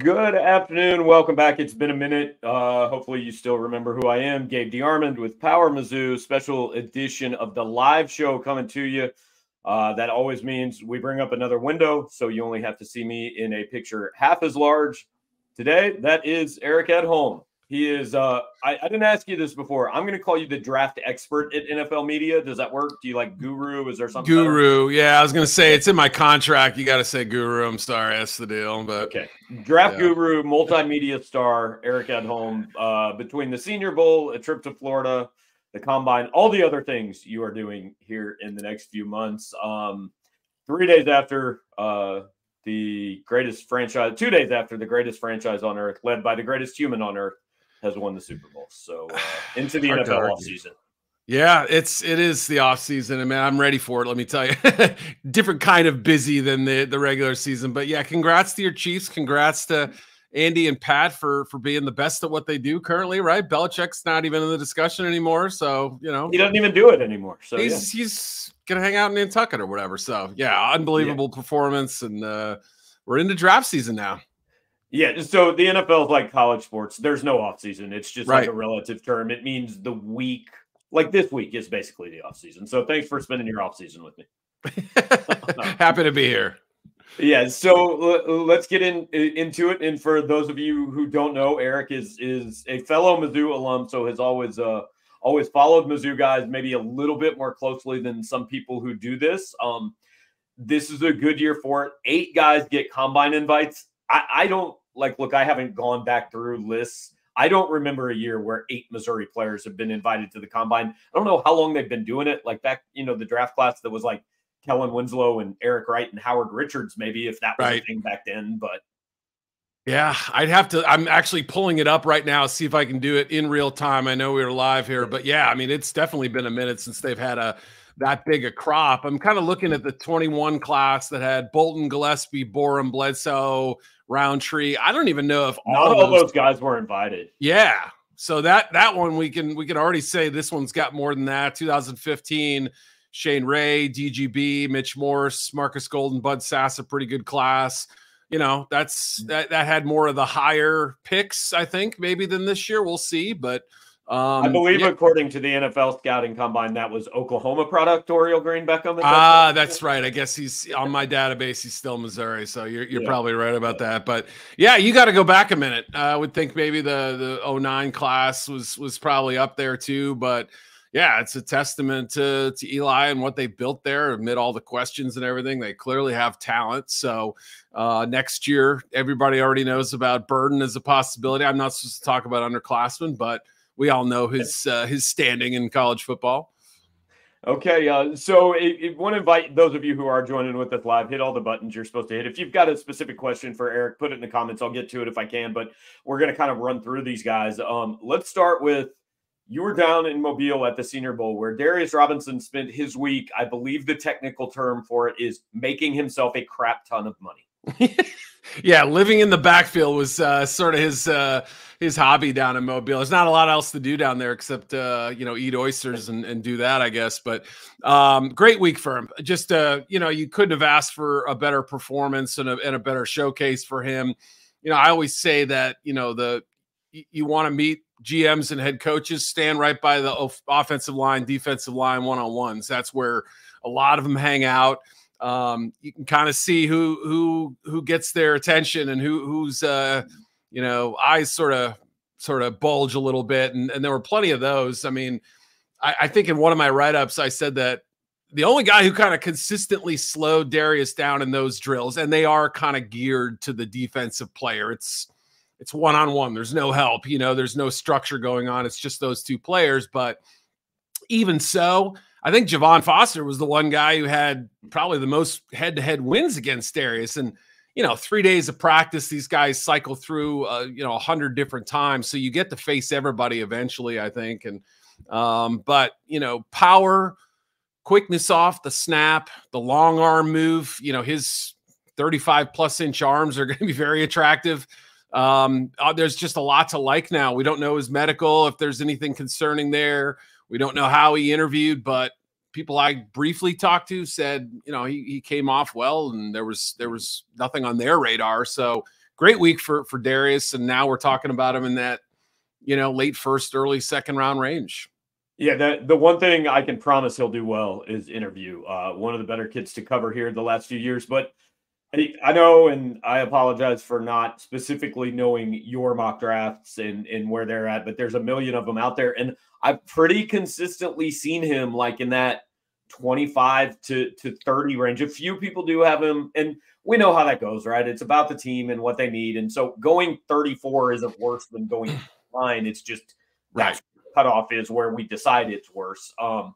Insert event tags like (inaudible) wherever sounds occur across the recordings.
Good afternoon. Welcome back. It's been a minute. Uh, hopefully, you still remember who I am. Gabe DeArmond with Power Mizzou, special edition of the live show coming to you. Uh, that always means we bring up another window, so you only have to see me in a picture half as large. Today, that is Eric Edholm. He is. Uh, I, I, didn't ask you this before. I'm going to call you the draft expert at NFL Media. Does that work? Do you like Guru? Is there something? Guru. Better? Yeah, I was going to say it's in my contract. You got to say Guru. I'm sorry, that's the deal. But okay, draft yeah. Guru, multimedia star Eric Edholm. Uh, between the Senior Bowl, a trip to Florida, the Combine, all the other things you are doing here in the next few months. Um, three days after uh, the greatest franchise, two days after the greatest franchise on earth, led by the greatest human on earth has won the Super Bowl. So (sighs) uh, into the NFL off season. Yeah, it's it is the off season. I mean, I'm ready for it. Let me tell you, (laughs) different kind of busy than the the regular season. But yeah, congrats to your Chiefs. Congrats to Andy and Pat for for being the best at what they do currently. Right, Belichick's not even in the discussion anymore. So you know he doesn't even do it anymore. So he's yeah. he's gonna hang out in Nantucket or whatever. So yeah, unbelievable yeah. performance, and uh, we're into draft season now. Yeah, so the NFL is like college sports. There's no off season. It's just right. like a relative term. It means the week, like this week, is basically the off season. So thanks for spending your off season with me. (laughs) Happy to be here. Yeah, so let's get in into it. And for those of you who don't know, Eric is is a fellow Mizzou alum, so has always uh always followed Mizzou guys maybe a little bit more closely than some people who do this. Um, this is a good year for it. Eight guys get combine invites. I, I don't like, look, I haven't gone back through lists. I don't remember a year where eight Missouri players have been invited to the combine. I don't know how long they've been doing it. Like back, you know, the draft class that was like Kellen Winslow and Eric Wright and Howard Richards, maybe if that was right. a thing back then. But yeah, I'd have to. I'm actually pulling it up right now, see if I can do it in real time. I know we are live here, but yeah, I mean, it's definitely been a minute since they've had a that big a crop. I'm kind of looking at the 21 class that had Bolton, Gillespie, Borom, Bledsoe, Rountree. I don't even know if all not all those, those guys were invited. Yeah. So that that one we can we can already say this one's got more than that. 2015, Shane Ray, DGB, Mitch Morse, Marcus Golden, Bud Sass, a pretty good class. You know, that's mm. that that had more of the higher picks, I think, maybe than this year. We'll see, but um, I believe, yeah. according to the NFL scouting combine, that was Oklahoma product Dorial Green Beckham. Ah, that's right. I guess he's on my database. He's still Missouri, so you're, you're yeah. probably right about that. But yeah, you got to go back a minute. Uh, I would think maybe the the 09 class was was probably up there too. But yeah, it's a testament to to Eli and what they built there amid all the questions and everything. They clearly have talent. So uh, next year, everybody already knows about Burden as a possibility. I'm not supposed to talk about underclassmen, but we all know his uh, his standing in college football. Okay, uh, so I want to invite those of you who are joining with us live, hit all the buttons you're supposed to hit. If you've got a specific question for Eric, put it in the comments. I'll get to it if I can, but we're going to kind of run through these guys. Um, let's start with you were down in Mobile at the Senior Bowl where Darius Robinson spent his week. I believe the technical term for it is making himself a crap ton of money. (laughs) yeah, living in the backfield was uh, sort of his. Uh, his hobby down in Mobile. There's not a lot else to do down there except uh, you know eat oysters and, and do that, I guess. But um, great week for him. Just uh, you know, you couldn't have asked for a better performance and a, and a better showcase for him. You know, I always say that you know the you, want to meet GMs and head coaches, stand right by the offensive line, defensive line, one on ones. That's where a lot of them hang out. Um, you can kind of see who who who gets their attention and who who's uh, you know, eyes sort of sort of bulge a little bit, and, and there were plenty of those. I mean, I, I think in one of my write ups, I said that the only guy who kind of consistently slowed Darius down in those drills, and they are kind of geared to the defensive player. It's it's one on one. There's no help, you know. There's no structure going on. It's just those two players. But even so, I think Javon Foster was the one guy who had probably the most head to head wins against Darius, and you know, three days of practice, these guys cycle through, uh, you know, a hundred different times. So you get to face everybody eventually, I think. And, um, but, you know, power, quickness off the snap, the long arm move, you know, his 35 plus inch arms are (laughs) going to be very attractive. Um, uh, there's just a lot to like now. We don't know his medical, if there's anything concerning there. We don't know how he interviewed, but people I briefly talked to said, you know, he, he came off well and there was there was nothing on their radar. So great week for for Darius, and now we're talking about him in that you know late first, early second round range. Yeah, the the one thing I can promise he'll do well is interview. Uh, one of the better kids to cover here the last few years, but I know, and I apologize for not specifically knowing your mock drafts and, and where they're at, but there's a million of them out there. And I've pretty consistently seen him like in that 25 to, to 30 range. A few people do have him, and we know how that goes, right? It's about the team and what they need. And so going 34 isn't worse than going (clears throat) nine. It's just right. cutoff is where we decide it's worse. Um,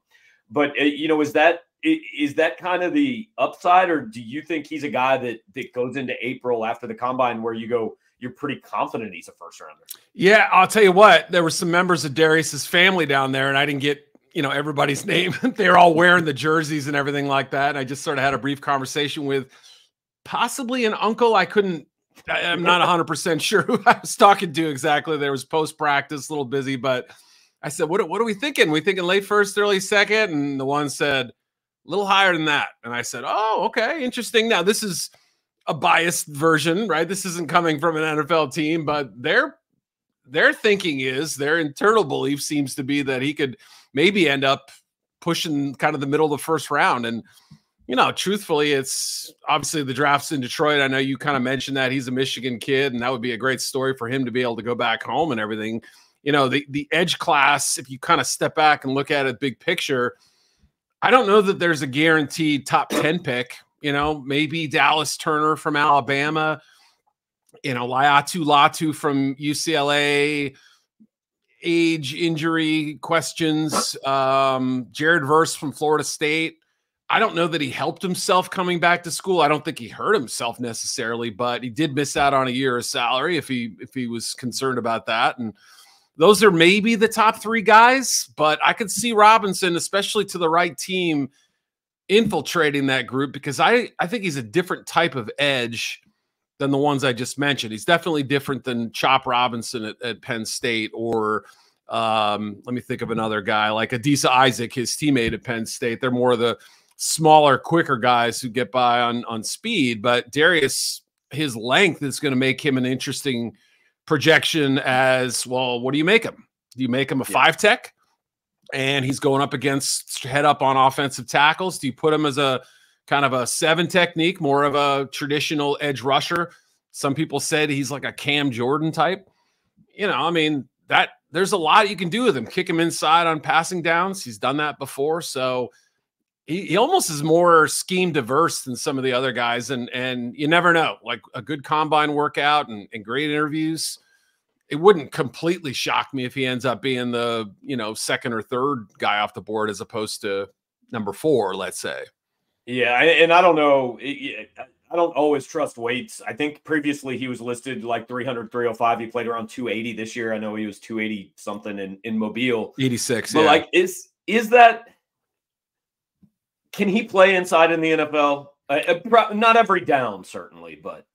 but uh, you know, is that is that kind of the upside, or do you think he's a guy that that goes into April after the combine where you go, you're pretty confident he's a first rounder? Yeah, I'll tell you what. There were some members of Darius's family down there, and I didn't get you know everybody's (laughs) name. They're all wearing the jerseys and everything like that. And I just sort of had a brief conversation with possibly an uncle. I couldn't. I'm not 100 percent (laughs) sure who I was talking to exactly. There was post practice, a little busy, but I said, "What? What are we thinking? We thinking late first, early second? And the one said a little higher than that. And I said, Oh, okay, interesting. Now, this is a biased version, right? This isn't coming from an NFL team, but their their thinking is their internal belief seems to be that he could maybe end up pushing kind of the middle of the first round. And you know, truthfully, it's obviously the draft's in Detroit. I know you kind of mentioned that he's a Michigan kid, and that would be a great story for him to be able to go back home and everything. You know, the the edge class, if you kind of step back and look at it big picture, I don't know that there's a guaranteed top 10 pick. You know, maybe Dallas Turner from Alabama, you know, Laiatu Latu from UCLA, age, injury questions, um, Jared Verse from Florida State. I don't know that he helped himself coming back to school. I don't think he hurt himself necessarily, but he did miss out on a year of salary if he if he was concerned about that. And those are maybe the top three guys, but I could see Robinson, especially to the right team, infiltrating that group because I, I think he's a different type of edge than the ones I just mentioned. He's definitely different than Chop Robinson at, at Penn State or um, let me think of another guy like Adisa Isaac, his teammate at Penn State. They're more of the smaller, quicker guys who get by on on speed. But Darius, his length is going to make him an interesting – projection as well. What do you make him? Do you make him a five tech? And he's going up against head up on offensive tackles. Do you put him as a kind of a seven technique, more of a traditional edge rusher? Some people said he's like a Cam Jordan type. You know, I mean, that there's a lot you can do with him. Kick him inside on passing downs. He's done that before. So he, he almost is more scheme diverse than some of the other guys. And and you never know. Like a good combine workout and, and great interviews. It wouldn't completely shock me if he ends up being the, you know, second or third guy off the board as opposed to number four, let's say. Yeah, and I don't know. I don't always trust weights. I think previously he was listed like 300, 305. He played around 280 this year. I know he was 280 something in, in Mobile. 86. But yeah. like, is is that can he play inside in the NFL? Uh, uh not every down, certainly, but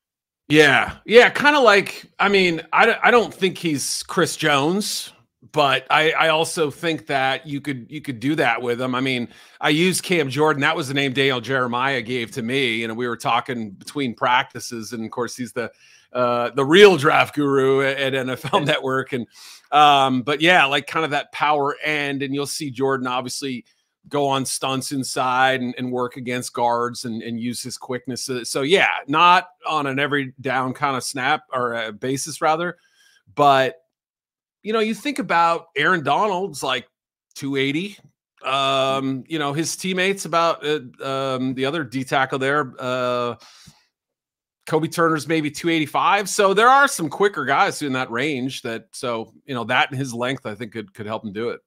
yeah, yeah, kind of like. I mean, I, I don't think he's Chris Jones, but I I also think that you could you could do that with him. I mean, I used Cam Jordan. That was the name Daniel Jeremiah gave to me. You know, we were talking between practices, and of course, he's the uh, the real draft guru at, at NFL Network. And um, but yeah, like kind of that power end, and you'll see Jordan obviously go on stunts inside and, and work against guards and, and, use his quickness. So yeah, not on an every down kind of snap or a basis rather, but you know, you think about Aaron Donald's like 280. Um, you know, his teammates about uh, um, the other D tackle there, uh, Kobie Turner's maybe 285. So there are some quicker guys in that range that so you know that and his length I think could could help him do it.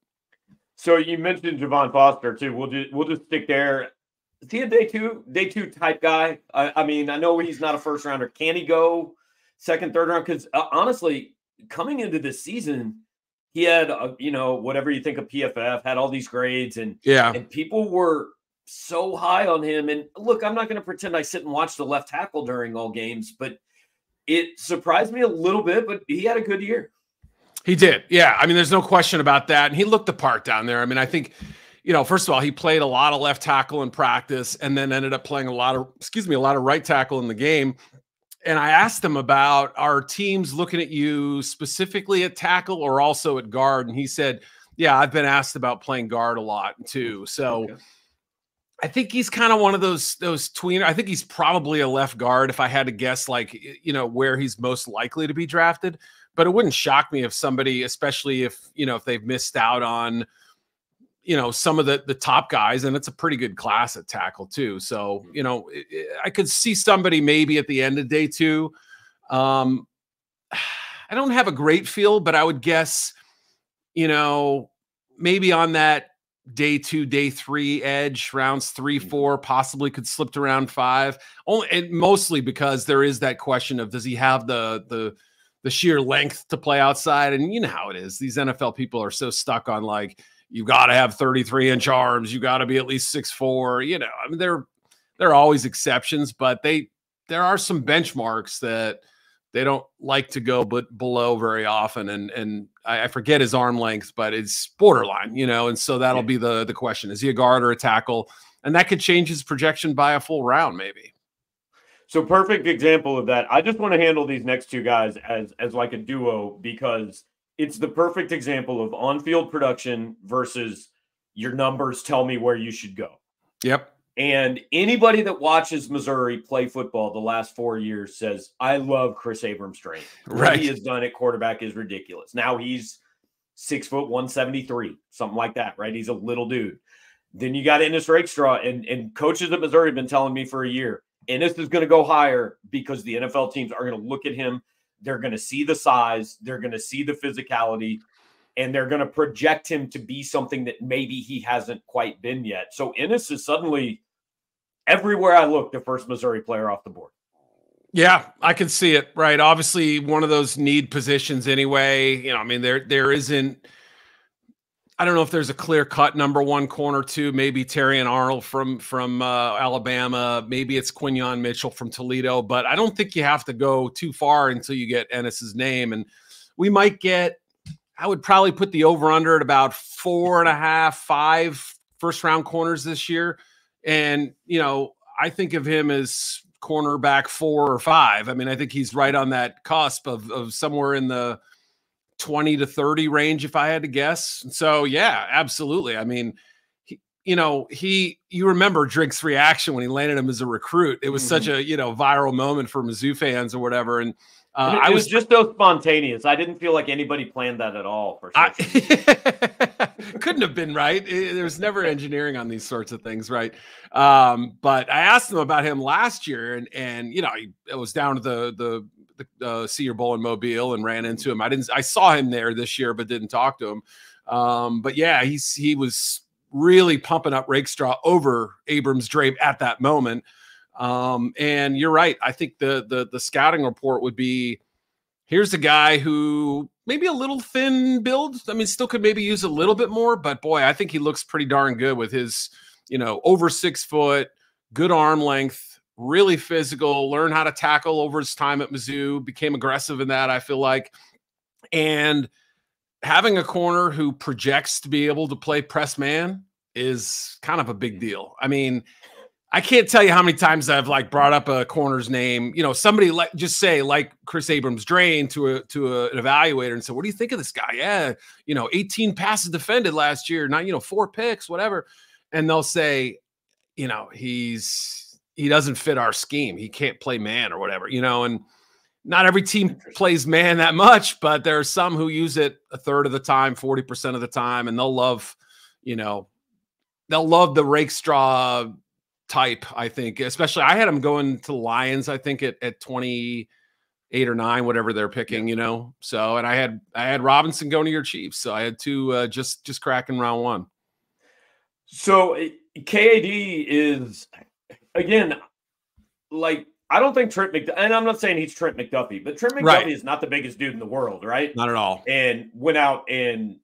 So you mentioned Javon Foster too. We'll just we'll just stick there. Is he a day two day two type guy? I, I mean, I know he's not a first rounder. Can he go second, third round? Because uh, honestly, coming into this season, he had a, you know whatever you think of PFF had all these grades and yeah, and people were so high on him. And look, I'm not going to pretend I sit and watch the left tackle during all games, but it surprised me a little bit. But he had a good year. He did. Yeah. I mean, there's no question about that. And he looked the part down there. I mean, I think, you know, first of all, he played a lot of left tackle in practice and then ended up playing a lot of, excuse me, a lot of right tackle in the game. and I asked him about our teams looking at you specifically at tackle or also at guard, and he said, "Yeah, I've been asked about playing guard a lot too." So. Okay. I think he's kind of one of those those tweener. I think he's probably a left guard if I had to guess, like you know where he's most likely to be drafted. But it wouldn't shock me if somebody, especially if you know if they've missed out on you know some of the the top guys and it's a pretty good class at tackle too so mm-hmm. you know i could see somebody maybe at the end of day two um (sighs) i don't have a great feel but i would guess you know maybe on that day two day three edge rounds three mm-hmm. four possibly could slip to round five only and mostly because there is that question of does he have the the the sheer length to play outside and you know how it is these nfl people are so stuck on like you got to have 33 inch arms. You got to be at least six four. You know, I mean, there there are always exceptions, but they there are some benchmarks that they don't like to go but below very often. And and I, I forget his arm length, but it's borderline, you know. And so that'll be the the question: is he a guard or a tackle? And that could change his projection by a full round, maybe. So perfect example of that. I just want to handle these next two guys as as like a duo because it's the perfect example of on-field production versus your numbers tell me where you should go. Yep. And anybody that watches Missouri play football the last four years says, I love Kris Abrams-Draine. Right. What he has done at quarterback is ridiculous. Now he's six foot 173, something like that, right? He's a little dude. Then you got Ennis Rakestraw, and, and coaches at Missouri have been telling me for a year, Ennis is going to go higher because the NFL teams are going to look at him they're going to see the size, they're going to see the physicality, and they're going to project him to be something that maybe he hasn't quite been yet. So Ennis is suddenly everywhere I look, the first Missouri player off the board. Yeah, I can see it. Right. Obviously, one of those need positions anyway. You know, I mean, there there isn't I don't know if there's a clear cut number one corner two. Maybe Terrion Arnold from from uh, Alabama. Maybe it's Quinyon Mitchell from Toledo. But I don't think you have to go too far until you get Ennis's name. And we might get. I would probably put the over under at about four and a half, five first round corners this year. And you know, I think of him as cornerback four or five. I mean, I think he's right on that cusp of of somewhere in the 20 to 30 range if I had to guess. So yeah, absolutely. I mean, he, you know, he you remember Drink's reaction when he landed him as a recruit. It was mm-hmm. such a, you know, viral moment for Mizzou fans or whatever. And uh, it, I was, was, just so spontaneous. I didn't feel like anybody planned that at all. For I, (laughs) couldn't have been right. It, there's never engineering on these sorts of things, right? Um, but I asked him about him last year, and and you know, he, it was down to the the the uh, Senior Bowl in Mobile and ran into him. I didn't. I saw him there this year, but didn't talk to him. Um, but yeah, he's he was really pumping up Rakestraw over Abrams-Draine at that moment. Um, and you're right. I think the the the scouting report would be here's a guy who maybe a little thin build. I mean, still could maybe use a little bit more, but boy, I think he looks pretty darn good with his, you know, over six foot, good arm length, really physical, learned how to tackle over his time at Mizzou, became aggressive in that, I feel like. And having a corner who projects to be able to play press man is kind of a big deal. I mean, I can't tell you how many times I've like brought up a corner's name. You know, somebody like just say like Kris Abrams-Draine to a to a, an evaluator and say, "What do you think of this guy?" Yeah, you know, 18 passes defended last year, not you know four picks, whatever, and they'll say, you know, he's he doesn't fit our scheme. He can't play man or whatever, you know, and not every team plays man that much, but there are some who use it a third of the time, 40% of the time, and they'll love, you know, they'll love the Rakestraw type, I think. Especially I had him going to Lions, I think at, at 28 or 9, whatever they're picking, you know. So and I had I had Robinson going to your Chiefs. So I had two uh, just just cracking round one. So eh, KAD is again, like I don't think Trent McDuffie, and I'm not saying he's Trent McDuffie, but Trent McDuffie right. is not the biggest dude in the world, right? Not at all. And went out and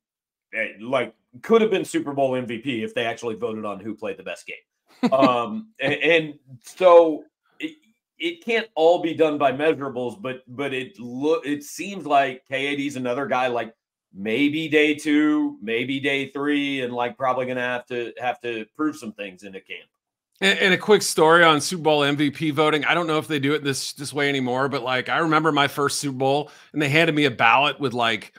like could have been Super Bowl MVP if they actually voted on who played the best game. (laughs) um, and, and, so it, it can't all be done by measurables, but but it look it seems like KAD's another guy like maybe day two, maybe day three, and like probably gonna have to have to prove some things in the camp. And, and, a quick story on Super Bowl MVP voting. I don't know if they do it this this way anymore, but like I remember my first Super Bowl, and they handed me a ballot with like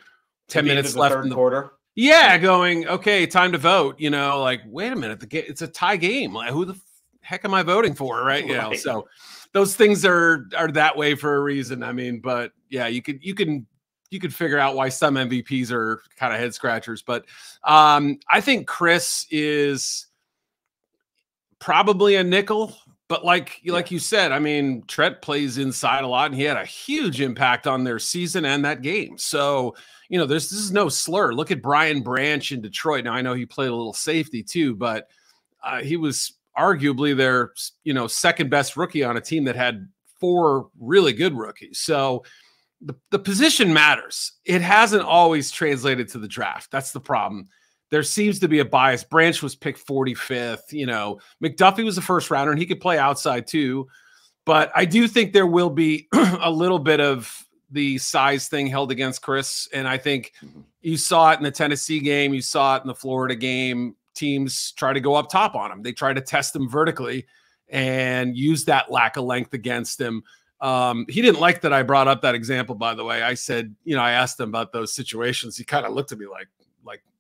ten minutes left in the quarter. Yeah, going okay, time to vote. You know, like wait a minute, the game it's a tie game. Like who the heck am I voting for? Right? You right. know, so those things are are that way for a reason. I mean, but yeah, you could you can you could figure out why some MVPs are kind of head scratchers. But um, I think Kris is probably a nickel. But like yeah. like you said, I mean, Trent plays inside a lot, and he had a huge impact on their season and that game. So you know, there's this is no slur. Look at Brian Branch in Detroit. Now I know he played a little safety too, but uh, he was arguably their you know second best rookie on a team that had four really good rookies. So the, the position matters. It hasn't always translated to the draft. That's the problem. There seems to be a bias. Branch was picked 45th. You know, McDuffie was a first rounder and he could play outside too. But I do think there will be (clears throat) a little bit of the size thing held against Kris. And I think mm-hmm. you saw it in the Tennessee game, you saw it in the Florida game. Teams try to go up top on him, they try to test him vertically and use that lack of length against him. Um, he didn't like that I brought up that example, by the way. I said, you know, I asked him about those situations. He kind of looked at me like,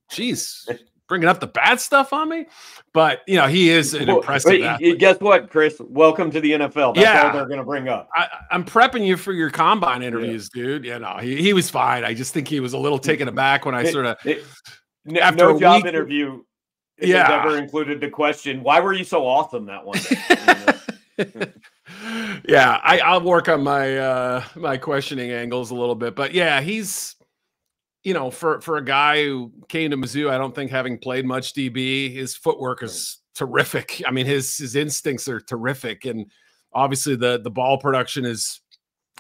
geez, bringing up the bad stuff on me. But you know, he is an impressive. Wait, guess what, Kris? Welcome to the NFL. That's yeah, all they're going to bring up. I, am prepping you for your combine interviews, yeah. dude. You know, he, he was fine. I just think he was a little taken aback when I sort of after no job week, interview. yeah, ever included the question, "Why were you so awesome that one?" (laughs) yeah, I, I'll work on my uh my questioning angles a little bit, but yeah, he's you know, for for a guy who came to Mizzou, I don't think having played much DB, his footwork is terrific. I mean, his his instincts are terrific, and obviously the the ball production is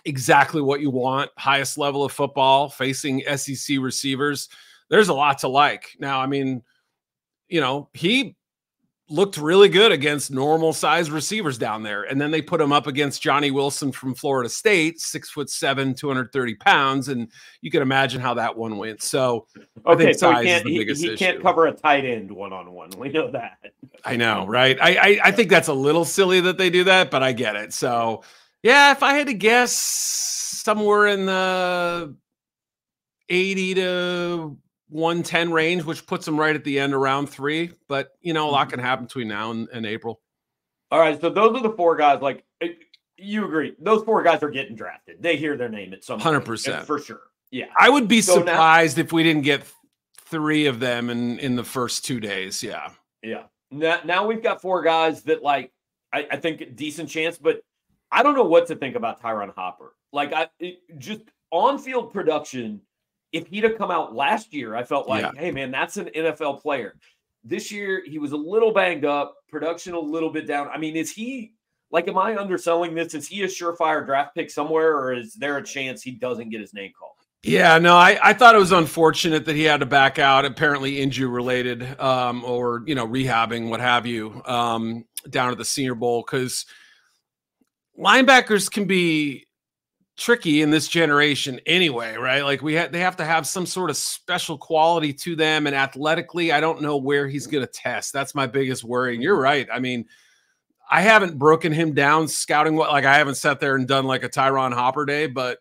exactly what you want. Highest level of football, facing SEC receivers. There's a lot to like. Now, I mean, you know, he looked really good against normal size receivers down there. And then they put him up against Johnny Wilson from Florida State, six foot seven, 230 pounds. And you can imagine how that one went. So okay, so he can't, he, he can't cover a tight end one on one. We know that. I know, right? I, I, I think that's a little silly that they do that, but I get it. So yeah, if I had to guess somewhere in the 80 to 110 range, which puts them right at the end around three. But you know, a lot mm-hmm. can happen between now and, and April. All right, so those are the four guys. Like eh, you agree, those four guys are getting drafted. They hear their name at some hundred percent for sure. Yeah, I would be so surprised now, if we didn't get three of them in in the first two days. Yeah, yeah. Now, now we've got four guys that like I, I think decent chance, but I don't know what to think about Ty'Ron Hopper. Like I it, just on field production if he'd have come out last year, I felt like, yeah. hey man, that's an NFL player. This year he was a little banged up, production a little bit down. I mean, is he like am I underselling this? Is he a surefire draft pick somewhere, or is there a chance he doesn't get his name called? Yeah, no, I, I thought it was unfortunate that he had to back out, apparently injury related, um, or you know, rehabbing, what have you, um, down at the Senior Bowl because linebackers can be tricky in this generation anyway, right? Like we had they have to have some sort of special quality to them and athletically, I don't know where he's going to test. That's my biggest worry. And you're mm-hmm. right. I mean, I haven't broken him down scouting what like I haven't sat there and done like a Ty'Ron Hopper day, but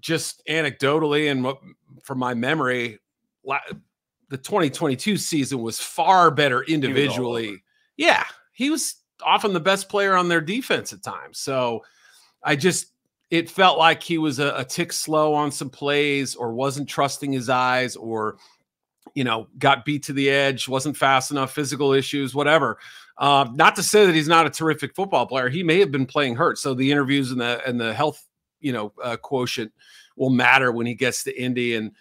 just anecdotally and what from my memory, the 2022 season was far better individually. yeah, he was often the best player on their defense at times. So I just it felt like he was a, a, tick slow on some plays or wasn't trusting his eyes or you know got beat to the edge wasn't fast enough physical issues whatever. Uh, not to say that he's not a terrific football player. He may have been playing hurt. So the interviews and the and the health you know uh, quotient will matter when he gets to indy. And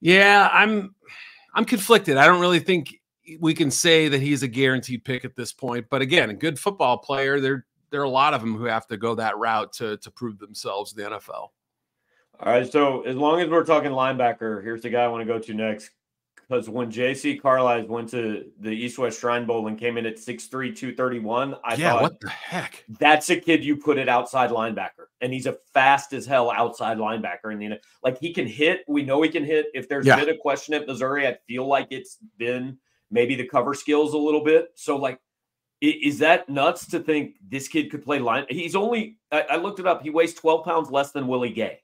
yeah i'm i'm conflicted. I don't really think we can say that he's a guaranteed pick at this point. But again a good football player they're there are a lot of them who have to go that route to to prove themselves in the NFL. All right, so as long as we're talking linebacker, here's the guy I want to go to next. Because when JC Carlies went to the East West Shrine Bowl and came in at 6'3, 231, I yeah, thought, what the heck? That's a kid you put it outside linebacker. And he's a fast as hell outside linebacker. And you know, like he can hit. We know he can hit. If there's yeah. been a question at Missouri, I feel like it's been maybe the cover skills a little bit. So like Is that nuts to think this kid could play line? He's only, I, looked it up. He weighs 12 pounds less than Willie Gay.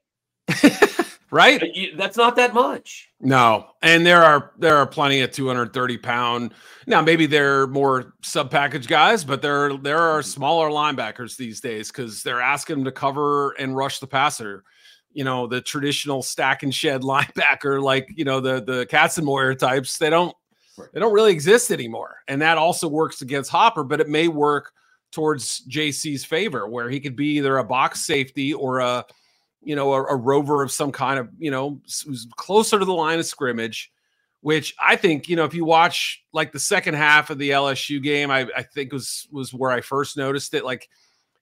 (laughs) right? That's not that much. No, and there are there are plenty of 230 pound. Now maybe they're more sub package guys, but there there are smaller linebackers these days because they're asking them to cover and rush the passer. You know, the traditional stack and shed (laughs) linebacker, like you know the the Katzenmoyer types, they don't right. they don't really exist anymore, and that also works against Hopper, but it may work towards JC's favor, where he could be either a box safety or a you know, a, a, rover of some kind of, you know, closer to the line of scrimmage, which I think, you know, if you watch like the second half of the LSU game, I, I think was was where I first noticed it. Like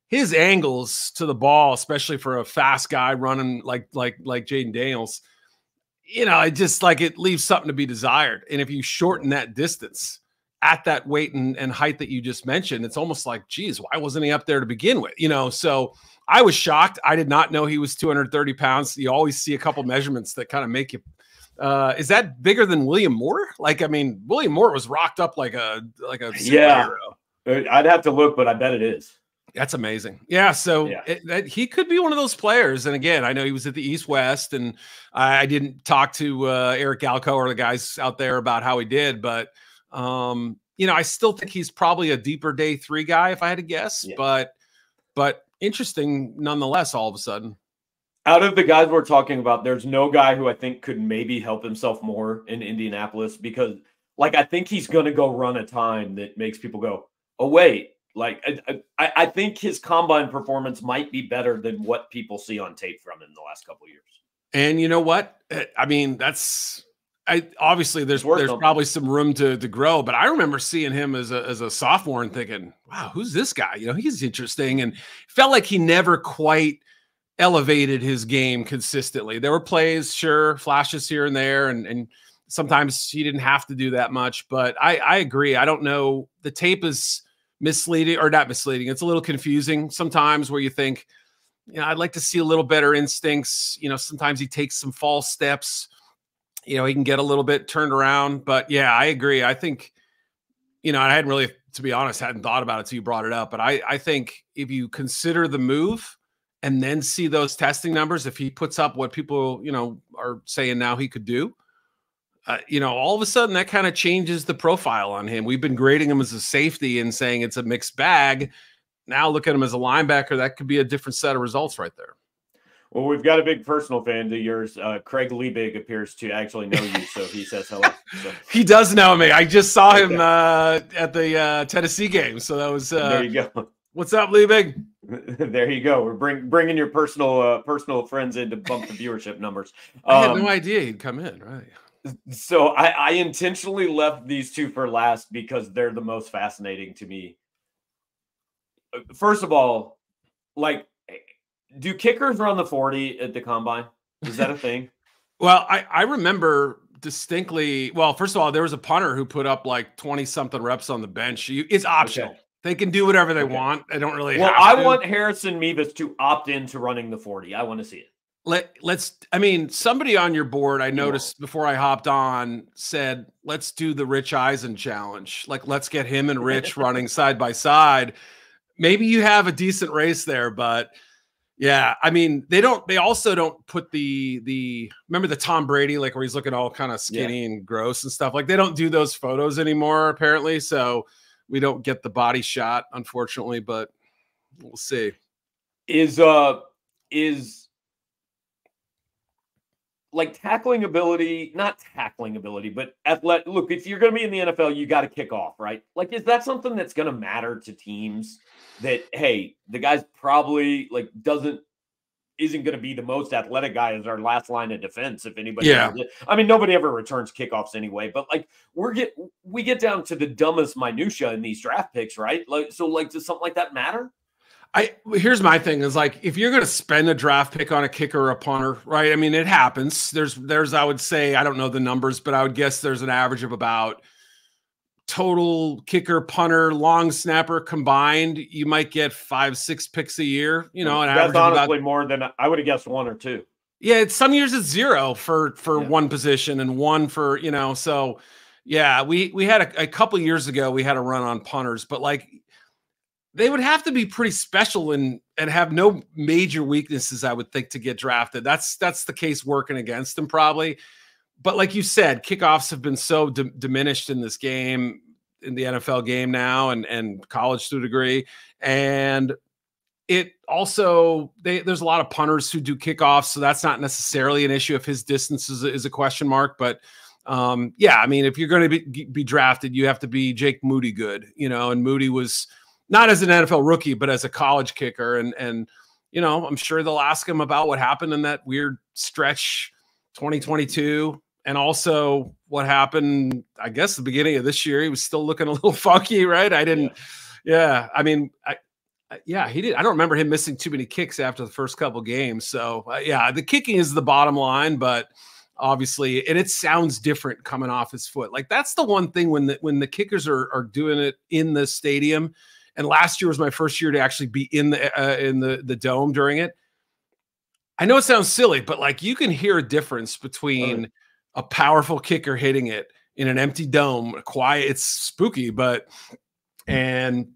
his angles to the ball, especially for a fast guy running like like like Jayden Daniels, you know, it just like it leaves something to be desired. And if you shorten that distance at that weight and, and height that you just mentioned, it's almost like, geez, why wasn't he up there to begin with? You know, so I was shocked. I did not know he was 230 pounds. You always see a couple measurements that kind of make you. Uh, is that bigger than William Moore? Like, I mean, William Moore was rocked up like a like a yeah. Uh, I'd have to look, but I bet it is. That's amazing. Yeah. So yeah. It, that, he could be one of those players. And again, I know he was at the East West, and I, I didn't talk to uh, Eric Galko or the guys out there about how he did, but um, you know, I still think he's probably a deeper day three guy if I had to guess. Yeah. But but interesting nonetheless all of a sudden out of the guys we're talking about there's no guy who i think could maybe help himself more in indianapolis because like i think he's going to go run a time that makes people go oh wait like I, I, I think his combine performance might be better than what people see on tape from him in the last couple years and you know what eh, i mean that's I obviously there's there's probably some room to to grow, but I remember seeing him as a as a sophomore and thinking, "Wow, who's this guy? You know, he's interesting." And felt like he never quite elevated his game consistently. There were plays, sure, flashes here and there, and and sometimes he didn't have to do that much. But I I agree. I don't know. The tape is misleading or not misleading. It's a little confusing sometimes where you think, you know, I'd like to see a little better instincts. You know, sometimes he takes some false steps you know, he can get a little bit turned around. But yeah, I agree. I think, you know, I hadn't really, to be honest, hadn't thought about it until you brought it up. But I, I think if you consider the move and then see those testing numbers, if he puts up what people, you know, are saying now he could do, uh, you know, all of a sudden that kind of changes the profile on him. We've been grading him as a safety and saying it's a mixed bag. Now look at him as a linebacker. That could be a different set of results right there. Well, we've got a big personal fan to yours. Uh, Craig Liebig appears to actually know you, so he says hello. So. (laughs) he does know me. I just saw him uh, at the uh, Tennessee game, so that was. there you go. What's up, Liebig? (laughs) there you go. We're bring, bringing your personal uh, personal friends in to bump the viewership numbers. Um, I had no um, idea he'd come in. Right. So I, I intentionally left these two for last because they're the most fascinating to me. Uh, first of all, like do kickers run the 40 at the combine? Is that a (laughs) thing? well, I, I remember distinctly. Well, first of all, there was a punter who put up like 20 something reps on the bench. You, it's optional. Okay. They can do whatever they okay. want. I don't really. Well, I want Harrison Mevis to opt into running the 40. I want to see it. Let let's. I mean, somebody on your board I noticed before I hopped on said, "Let's do the Rich Eisen challenge. Like, let's get him and Rich (laughs) running side by side. Maybe you have a decent race there, but." Yeah, I mean, they don't. They also don't put the the. Remember the Tom Brady, like where he's looking all kind of skinny yeah. and gross and stuff. Like they don't do those photos anymore, apparently. So we don't get the body shot, unfortunately. But we'll see. Is uh is like tackling ability, not tackling ability, but athletic. Look, if you're going to be in the NFL, you got to kick off, right? Like, is that something that's going to matter to teams? That hey, the guy's probably like doesn't isn't going to be the most athletic guy as our last line of defense. If anybody, yeah, I mean, nobody ever returns kickoffs anyway. But like, we're get we get down to the dumbest minutia in these draft picks, right? Like, so like, does something like that matter? I here's my thing is like if you're going to spend a draft pick on a kicker or a punter, right? I mean, it happens. There's there's I would say I don't know the numbers, but I would guess there's an average of about total kicker, punter, long snapper combined. You might get five, six picks a year. You know, an that's honestly about, more than I would have guessed one or two. Yeah, it's some years it's zero for for yeah. one position and one for you know. So yeah, we we had a, a couple years ago we had a run on punters, but like they would have to be pretty special and and have no major weaknesses, I would think, to get drafted. That's that's the case working against them probably. But like you said, kickoffs have been so diminished in this game, in the NFL game now, and and college to a degree, and it also they, there's a lot of punters who do kickoffs, so that's not necessarily an issue if his distance is, is a question mark. But um, yeah, I mean, if you're going to be, be drafted, you have to be Jake Moody good, you know. And Moody was not as an NFL rookie, but as a college kicker. And and you know, I'm sure they'll ask him about what happened in that weird stretch 2022 and also what happened, I guess the beginning of this year. He was still looking a (laughs) little funky, right? I didn't yeah, yeah I mean, I yeah, he did. I don't remember him missing too many kicks after the first couple games. So, uh, yeah, the kicking is the bottom line, but obviously, and it sounds different coming off his foot. Like that's the one thing when the when the kickers are are doing it in the stadium and last year was my first year to actually be in the uh, in the the dome during it. I know it sounds silly, but like you can hear a difference between a powerful kicker hitting it in an empty dome, quiet. It's spooky, but and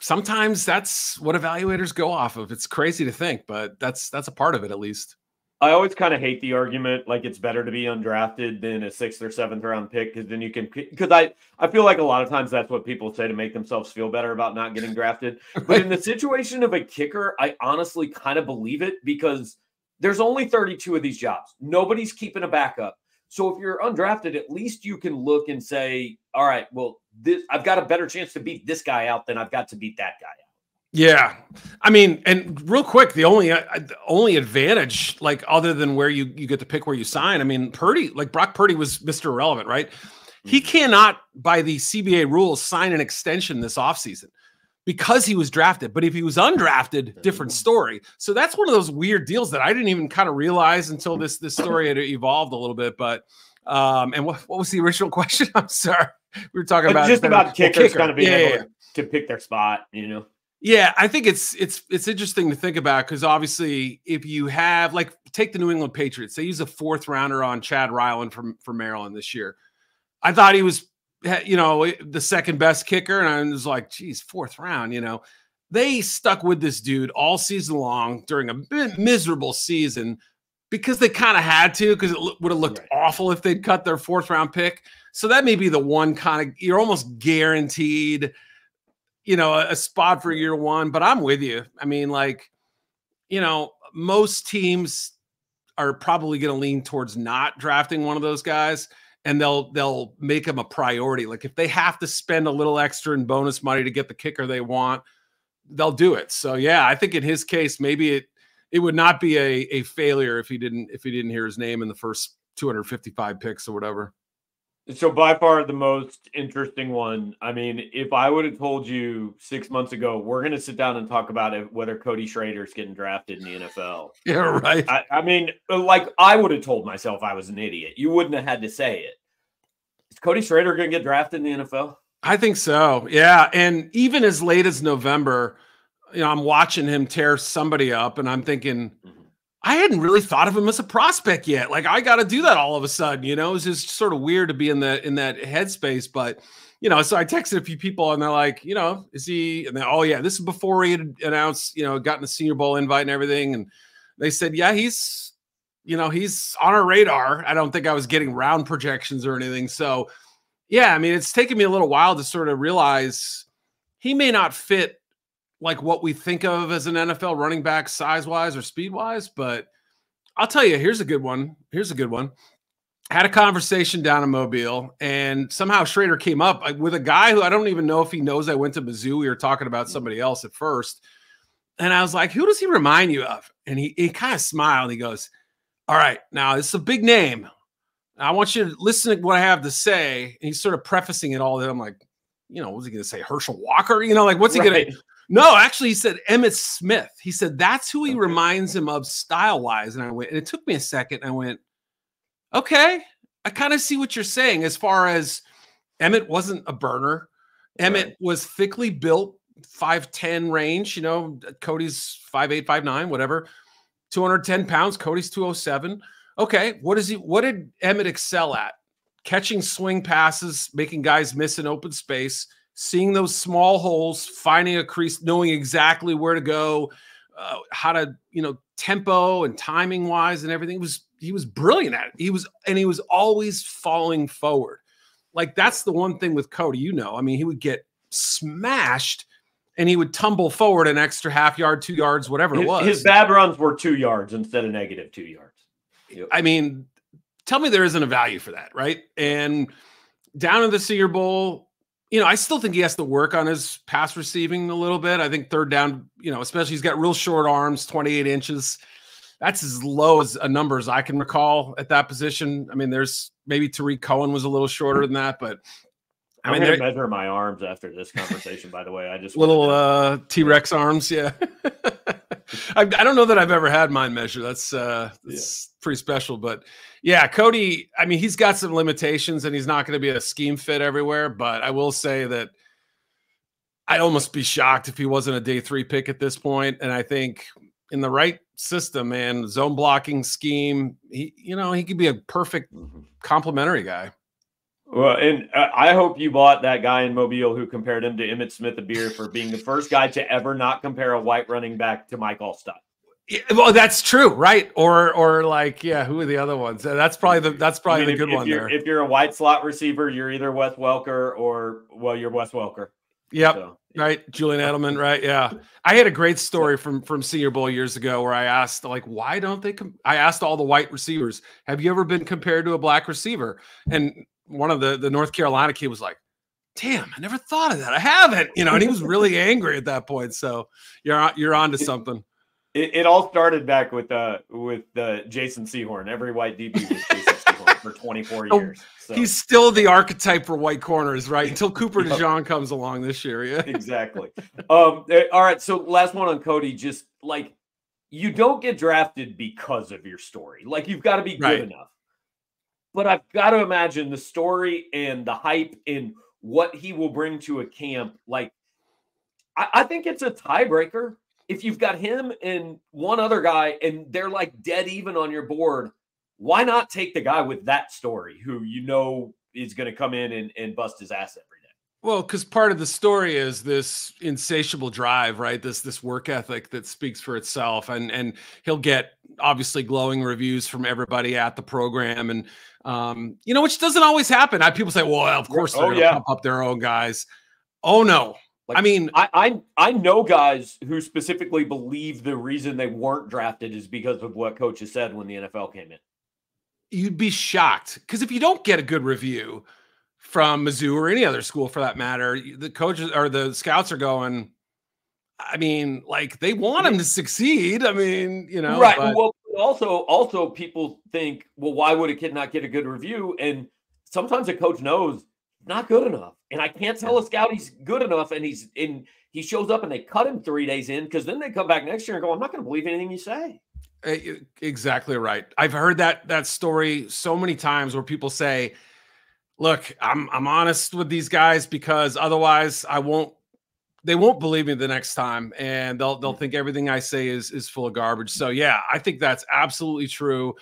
sometimes that's what evaluators go off of. It's crazy to think, but that's that's a part of it at least. I always kind of hate the argument like it's better to be undrafted than a sixth or seventh round pick because then you can because I I feel like a lot of times that's what people say to make themselves feel better about not getting drafted. (laughs) But in the situation of a kicker, I honestly kind of believe it because there's only 32 of these jobs. Nobody's keeping a backup. So if you're undrafted, at least you can look and say, all right, well, this I've got a better chance to beat this guy out than I've got to beat that guy out. Yeah, I mean, and real quick, the only uh, the only advantage, like other than where you you get to pick where you sign. I mean, Purdy, like Brock Purdy was Mister Irrelevant, right? He mm-hmm. cannot, by the CBA rules, sign an extension this offseason because he was drafted. But if he was undrafted, different story. So that's one of those weird deals that I didn't even kind of realize until this this story had evolved a little bit. But um, and what, what was the original (laughs) question? I'm sorry, we were talking about just about kickers kicker. kind of being yeah, able yeah. to pick their spot, you know. Yeah, I think it's it's it's interesting to think about because obviously, if you have like take the New England Patriots, they use a fourth rounder on Chad Ryland from from Maryland this year. I thought he was, eh, you know, eh, the second best kicker, and I was like, geez, fourth round, you know. They stuck with this dude all season long during a miserable season because they kind of had to because it would have looked right. awful if they'd cut their fourth round pick. So that may be the one kind of you're almost guaranteed you know, a, a spot for year one. But I'm with you. I mean, like, you know, most teams are probably going to lean towards not drafting one of those guys and they'll they'll make them a priority like if they have to spend a little extra in bonus money to get the kicker they want they'll do it so yeah i think in his case maybe it it would not be a, a failure if he didn't if he didn't hear his name in the first 255 picks or whatever so by far the most interesting one. I mean, if I would have told you six months ago, we're going to sit down and talk about it, whether Cody Schrader's getting drafted in the NFL. (laughs) Yeah, right. I, I mean, like I would have told myself I was an idiot. You wouldn't have had to say it. Is Cody Schrader going to get drafted in the NFL? I think so. Yeah, and even as late as November, you know, I'm watching him tear somebody up, and I'm thinking. Mm-hmm I hadn't really thought of him as a prospect yet. Like I got to do that all of a sudden, you know. It's just sort of weird to be in the in that headspace, but you know. So I texted a few people, and they're like, you know, is he? And they, oh yeah, this is before he had announced, you know, gotten the Senior Bowl invite and everything, and they said, yeah, he's, you know, he's on our radar. I don't think I was getting round projections or anything. So yeah, I mean, it's taken me a little while to sort of realize he may not fit like what we think of as an NFL running back size wise or speed wise, but I'll tell you, here's a good one. Here's a good one. Had a conversation down in Mobile, and somehow Schrader came up with a guy who I don't even know if he knows I went to Mizzou. We were talking about mm. somebody else at first. And I was like, who does he remind you of? And he, he kind of smiled. He goes, All right, now it's a big name. I want you to listen to what I have to say. And he's sort of prefacing it all. That I'm like, you know, what's he going to say? Herschel Walker? You know, like, what's he right. going to no, actually, he said Emmitt Smith. He said that's who he okay. reminds him of style wise. And I went, and it took me a second. I went, okay, I kind of see what you're saying as far as Emmitt wasn't a burner. Emmitt right. was thickly built, 5'10 range. You know, Cody's 5'8, 5'9, whatever. 210 pounds. Cody's 207. Okay. What is he? What did Emmitt excel at? Catching swing passes, making guys miss in open space seeing those small holes, finding a crease, knowing exactly where to go, uh, how to, you know, tempo and timing wise and everything. was he was brilliant at it. He was and he was always falling forward. Like that's the one thing with Cody, you know. I mean, he would get smashed and he would tumble forward an extra half yard, two yards, whatever his, it was. His bad runs were two yards instead of negative two yards. Yep. I mean, tell me there isn't a value for that, right? And down in the Senior Bowl, you know, I still think he has to work on his pass receiving a little bit. I think third down, you know, especially he's got real short arms, 28 inches. That's as low as a number as I can recall at that position. I mean, there's maybe Tarik Cohen was a little shorter than that, but I mean, I'm gonna measure my arms after this conversation. by the way, I just (laughs) little uh, T Rex arms. Yeah, (laughs) I, I, don't know that I've ever had mine measured. That's uh, that's yeah. pretty special. But yeah, Cody. I mean, he's got some limitations, and he's not going to be a scheme fit everywhere. But I will say that I'd almost be shocked if he wasn't a day three pick at this point. And I think in the right system, man, zone blocking scheme, he you know he could be a perfect mm-hmm. complementary guy. Well, and uh, I hope you bought that guy in Mobile who compared him to Emmitt Smith of beer for being the first guy to ever not compare a white running back to Mike Alstott. Yeah, well, that's true, right? Or, or like, yeah, who are the other ones? That's probably the that's probably I mean, the good if, one if there. If you're a white slot receiver, you're either Wes Welker or well, you're Wes Welker. Yep. So, right. Julian Edelman. Right. Yeah. I had a great story from from Senior Bowl years ago where I asked like, why don't they? Com-? I asked all the white receivers, have you ever been compared to a black receiver? And one of the the North Carolina kid was like, "Damn, I never thought of that. I haven't." You know, and he was really (laughs) angry at that point. So you're on, you're on to something. It, it, all started back with uh with uh, Jason Sehorn. Every white DB was Jason Sehorn for 24 years. So. He's still the archetype for white corners, right? Until (laughs) Cooper DeJean comes along this year. Yeah, exactly. Um, eh, all right. So last one on Cody. Just like you don't get drafted because of your story. Like you've got to be good right. enough but I've got to imagine the story and the hype and what he will bring to a camp. Like, I, I think it's a tiebreaker. If you've got him and one other guy and they're like dead even on your board, why not take the guy with that story who you know is going to come in and, and bust his ass every day? Well, because part of the story is this insatiable drive, right? This this work ethic that speaks for itself, and and he'll get obviously glowing reviews from everybody at the program, and um, you know, which doesn't always happen. I, people say, well, of course they're oh, going to yeah. pump up their own guys. Oh no. Like, I mean, I, I I know guys who specifically believe the reason they weren't drafted is because of what coaches said when the NFL came in. You'd be shocked because if you don't get a good review from Mizzou or any other school for that matter, the coaches or the scouts are going. I mean, like they want him to succeed. I mean, you know, right? But, well, also, also people think, well, why would a kid not get a good review? And sometimes a coach knows not good enough, and I can't tell a scout he's good enough, and he's in. He shows up and they cut him three days in because then they come back next year and go, I'm not going to believe anything you say. Eh, exactly right. I've heard that that story so many times where people say, "Look, I'm I'm honest with these guys because otherwise I won't they won't believe me the next time and they'll they'll think everything I say is is full of garbage. So yeah, I think that's absolutely true.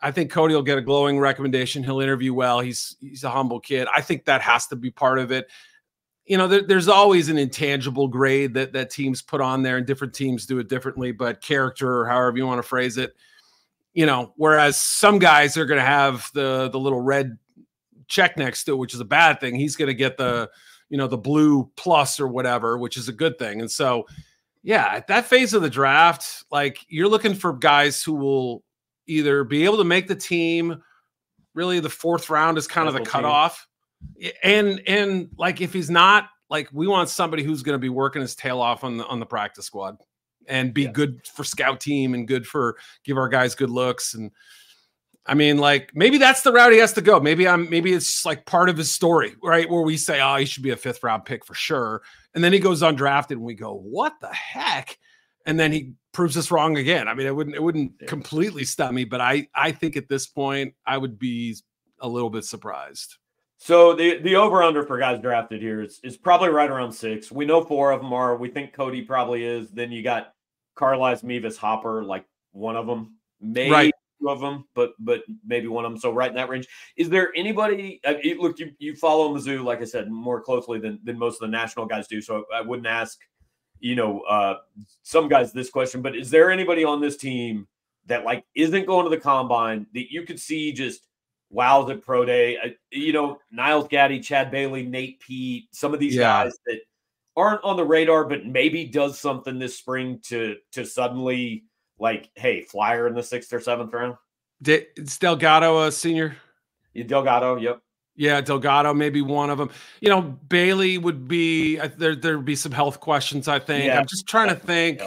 I think Cody will get a glowing recommendation. He'll interview well. He's he's a humble kid. I think that has to be part of it. You know, there, there's always an intangible grade that that teams put on there, and different teams do it differently. But character, or however you want to phrase it, you know, whereas some guys are going to have the the little red check next to it, which is a bad thing. He's going to get the you know, the blue plus or whatever, which is a good thing. And so, yeah, at that phase of the draft, like you're looking for guys who will either be able to make the team. Really, the fourth round is kind of the cutoff. And and like if he's not, like we want somebody who's going to be working his tail off on the on the practice squad and be yeah. good for scout team and good for give our guys good looks and I mean, like maybe that's the route he has to go. Maybe I'm maybe it's like part of his story, right? Where we say, oh, he should be a fifth round pick for sure. And then he goes undrafted and we go, what the heck? And then he proves us wrong again. I mean, it wouldn't it wouldn't yeah. completely stop me, but I I think at this point I would be a little bit surprised. So the the over under for guys drafted here is is probably right around six. We know four of them are. We think Cody probably is. Then you got Carlies, Mevis, Hopper, like one of them. Maybe right two of them, but but maybe one of them. So right in that range. Is there anybody? Uh, look, you you follow Mizzou, like I said, more closely than than most of the national guys do. So I wouldn't ask, you know, uh, some guys this question, but is there anybody on this team that like isn't going to the combine that you could see just wows at pro day? Uh, you know, Nyles Gaddy, Chad Bailey, Nate Peat, some of these yeah. guys that aren't on the radar, but maybe does something this spring to to suddenly like, hey, flyer in the sixth or seventh round? it's Delgado a senior? Yeah, Delgado, yep. Yeah, Delgado, maybe one of them. You know, Bailey would be there. There'd be some health questions. I think. Yeah. I'm just trying to think.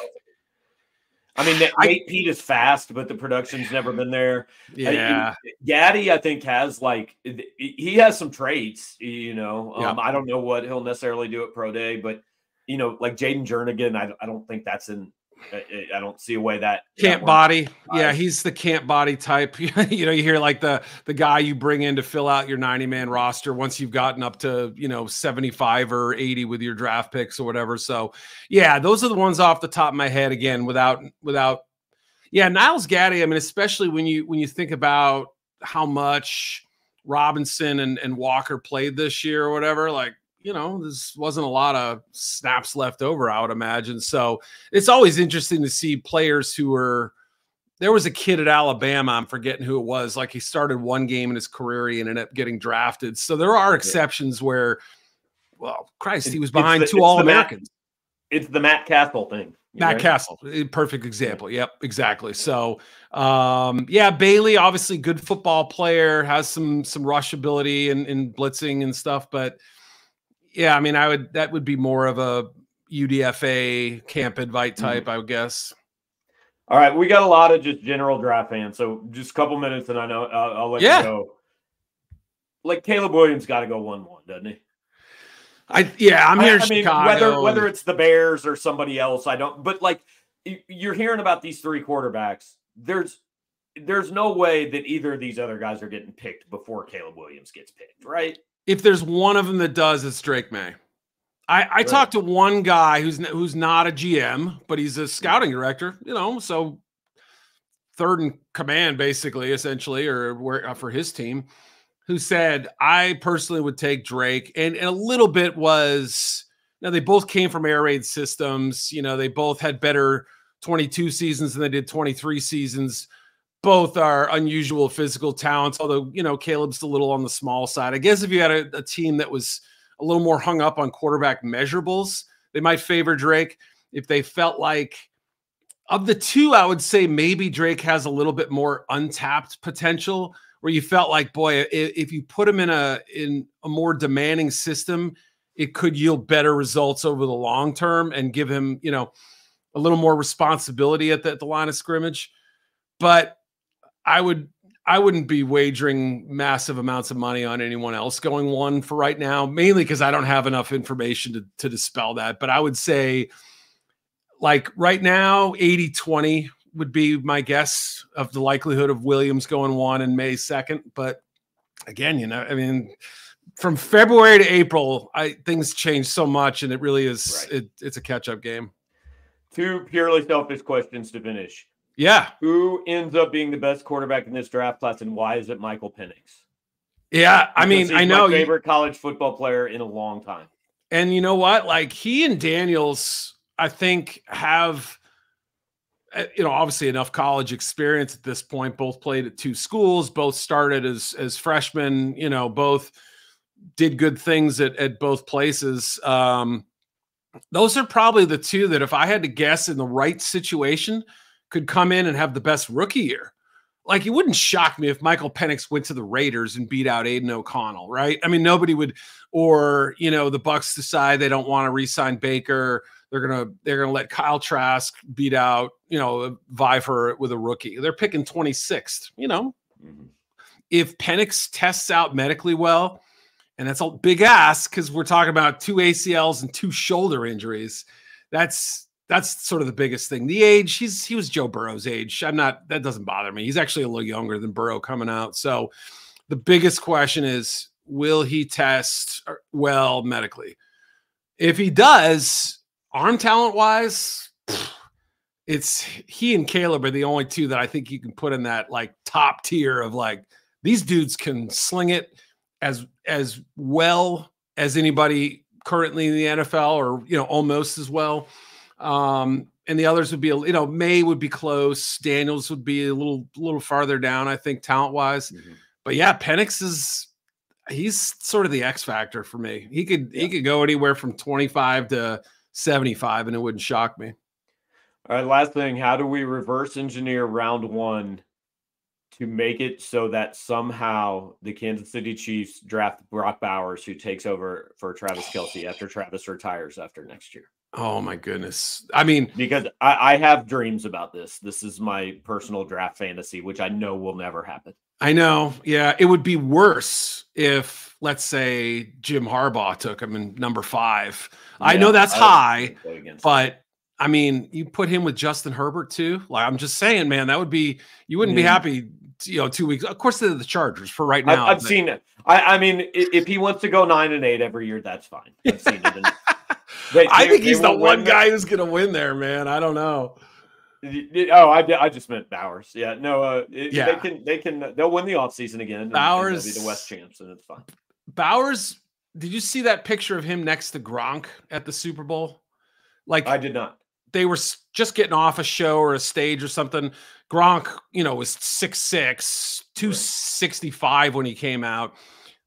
I mean, Nate I, Peat is fast, but the production's never been there. Yeah, I, Gaddy, I think has like he has some traits. You know, um, yeah. I don't know what he'll necessarily do at pro day, but you know, like Jayden Jernigan, I, I don't think that's in I don't see a way that can't body. Yeah, he's the can't body type. (laughs) you know, you hear like the the guy you bring in to fill out your 90 man roster once you've gotten up to, you know, 75 or 80 with your draft picks or whatever. So, yeah, those are the ones off the top of my head again without without Yeah, Nyles Gaddy, I mean, especially when you when you think about how much Robinson and, and Walker played this year or whatever, like you know, this wasn't a lot of snaps left over, I would imagine. So it's always interesting to see players who are. There was a kid at Alabama, I'm forgetting who it was. Like he started one game in his career and ended up getting drafted. So there are exceptions where, well, Christ, he was behind the, two All Americans. It's the Matt Cassel thing. Matt right? Cassel, perfect example. Yep, exactly. So, um, yeah, Bailey, obviously good football player, has some some rush ability and, and blitzing and stuff, but yeah, I mean, I would that would be more of a UDFA camp invite mm-hmm. type, mm-hmm. I would guess. All right, we got a lot of just general draft fans, so just a couple minutes, and I know I'll, I'll let yeah. you go. Like Caleb Williams got to go one one, doesn't he? I yeah, I'm here. I, I mean, whether whether it's the Bears or somebody else, I don't. But like, you're hearing about these three quarterbacks. There's there's no way that either of these other guys are getting picked before Caleb Williams gets picked, right? If there's one of them that does, it's Drake Maye. I, I right. talked to one guy who's who's not a GM, but he's a scouting director. You know, so third in command, basically, essentially, or where uh, for his team, who said I personally would take Drake, and, and a little bit was now they both came from air raid systems. You know, they both had better 22 seasons than they did 23 seasons both are unusual physical talents, although, you know, Caleb's a little on the small side. I guess if you had a, a team that was a little more hung up on quarterback measurables, they might favor Drake. If they felt like of the two, I would say maybe Drake has a little bit more untapped potential where you felt like, boy, if, if you put him in a in a more demanding system, it could yield better results over the long term and give him, you know, a little more responsibility at the, at the line of scrimmage. But I would I wouldn't be wagering massive amounts of money on anyone else going one for right now, mainly because I don't have enough information to, to dispel that. But I would say, like right now, 80 20 would be my guess of the likelihood of Williams going one in May second. But again, you know, I mean, from February to April, I things change so much, and it really is right. it, it's a catch up game. Two purely selfish questions to finish. Yeah. Who ends up being the best quarterback in this draft class, and why is it Michael Penix? Yeah, I mean, I know favorite you, college football player in a long time. And you know what? Like he and Daniels, I think have eh, you know obviously enough college experience at this point. Both played at two schools, both started as as freshmen. You know, both did good things at at both places. Um, those are probably the two that if I had to guess in the right situation could come in and have the best rookie year. Like it wouldn't shock me if Michael Penix went to the Raiders and beat out Aidan O'Connell, right? I mean, nobody would, or you know, the Bucs decide they don't want to re-sign Baker. They're gonna they're gonna let Kyle Trask beat out, you know, vie for with a rookie. They're picking 26th, you know. Mm-hmm. If Penix tests out medically well, and that's a big ask because we're talking about two ACLs and two shoulder injuries. That's that's sort of the biggest thing. The age, he's he was Joe Burrow's age. I'm not that doesn't bother me. He's actually a little younger than Burrow coming out. So the biggest question is will he test uh, well medically? If he does, arm talent wise, it's he and Caleb are the only two that I think you can put in that like top tier of like these dudes can sling it as as well as anybody currently in the NFL or you know almost as well. Um, and the others would be you know Maye would be close, Daniels would be a little little farther down, I think talent wise. Mm-hmm. But yeah, Penix is he's sort of the X factor for me. He could yeah. he could go anywhere from 25 to 75 and it wouldn't shock me. All right, last thing, how do we reverse engineer round 1 to make it so that somehow the Kansas City Chiefs draft Brock Bowers who takes over for Travis Kelce after Travis retires after next year? Oh my goodness. I mean, because I, I, have dreams about this. This is my personal draft fantasy, which I know will never happen. I know. Yeah. It would be worse if, let's say, Jim Harbaugh took him in number five. Yeah, I know that's I high, but I mean, you put him with Justin Herbert too. Like, I'm just saying, man, that would be, you wouldn't be mm-hmm. happy, you know, two weeks. Of course, they're the Chargers for right now. I've, I've seen it. I, I mean, if he wants to go nine and eight every year, that's fine. I've seen it. (laughs) They, I think he's the one guy who's going to win there, man. I don't know. Oh, I, I just meant Bowers. Yeah, no, uh, yeah. they can they can they'll win the offseason again. Bowers and be the West champs, and it's fine. Bowers, did you see that picture of him next to Gronk at the Super Bowl? Like I did not. They were just getting off a show or a stage or something. Gronk, you know, was 6'6, 265 right. when he came out.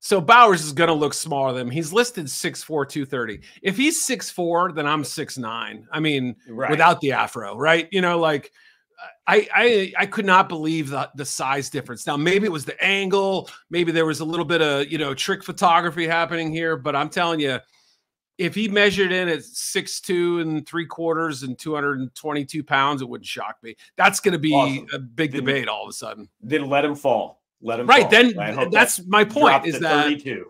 So Bowers is going to look smaller than him. He's listed 6'4, 230. If he's 6'4, then I'm 6'9. I mean, right. without the afro, right? You know, like I I I could not believe the, the size difference. Now, maybe it was the angle, maybe there was a little bit of, you know, trick photography happening here, but I'm telling you, if he measured in at six two and three quarters and 222 pounds, it wouldn't shock me. That's going to be awesome. a big then, debate all of a sudden. Then let him fall. Let him right. Fall. Then that's that my point. Is that 32.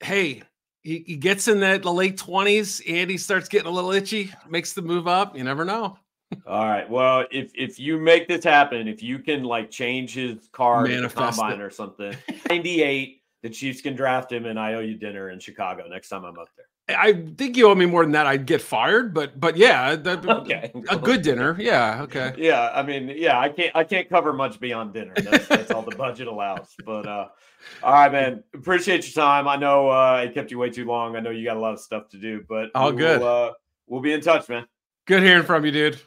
Hey, he, he gets in the, the late twenties and he starts getting a little itchy, makes the move up. You never know. All right. Well, if if you make this happen, if you can like change his card combine it. or something, 98, the Chiefs can draft him and I owe you dinner in Chicago next time I'm up there. I think you owe me more than that. I'd get fired, but but yeah, that, (laughs) okay, a good dinner. Yeah, okay. Yeah, I mean, yeah, I can't I can't cover much beyond dinner. That's, that's all the budget allows. But uh, all right, man, appreciate your time. I know uh, it kept you way too long. I know you got a lot of stuff to do, but all good. Will, uh, we'll be in touch, man. Good hearing from you, dude.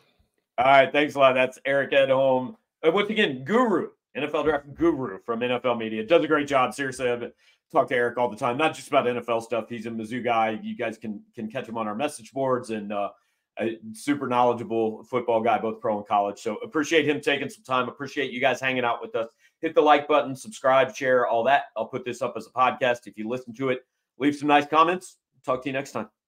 All right, thanks a lot. That's Eric Edholm. Uh, once again, Guru, NFL draft guru from NFL Media, does a great job. Seriously, I've talk to Eric all the time, not just about NFL stuff. He's a Mizzou guy. You guys can can catch him on our message boards and uh, a super knowledgeable football guy, both pro and college. So appreciate him taking some time. Appreciate you guys hanging out with us. Hit the like button, subscribe, share, all that. I'll put this up as a podcast. If you listen to it, leave some nice comments. Talk to you next time.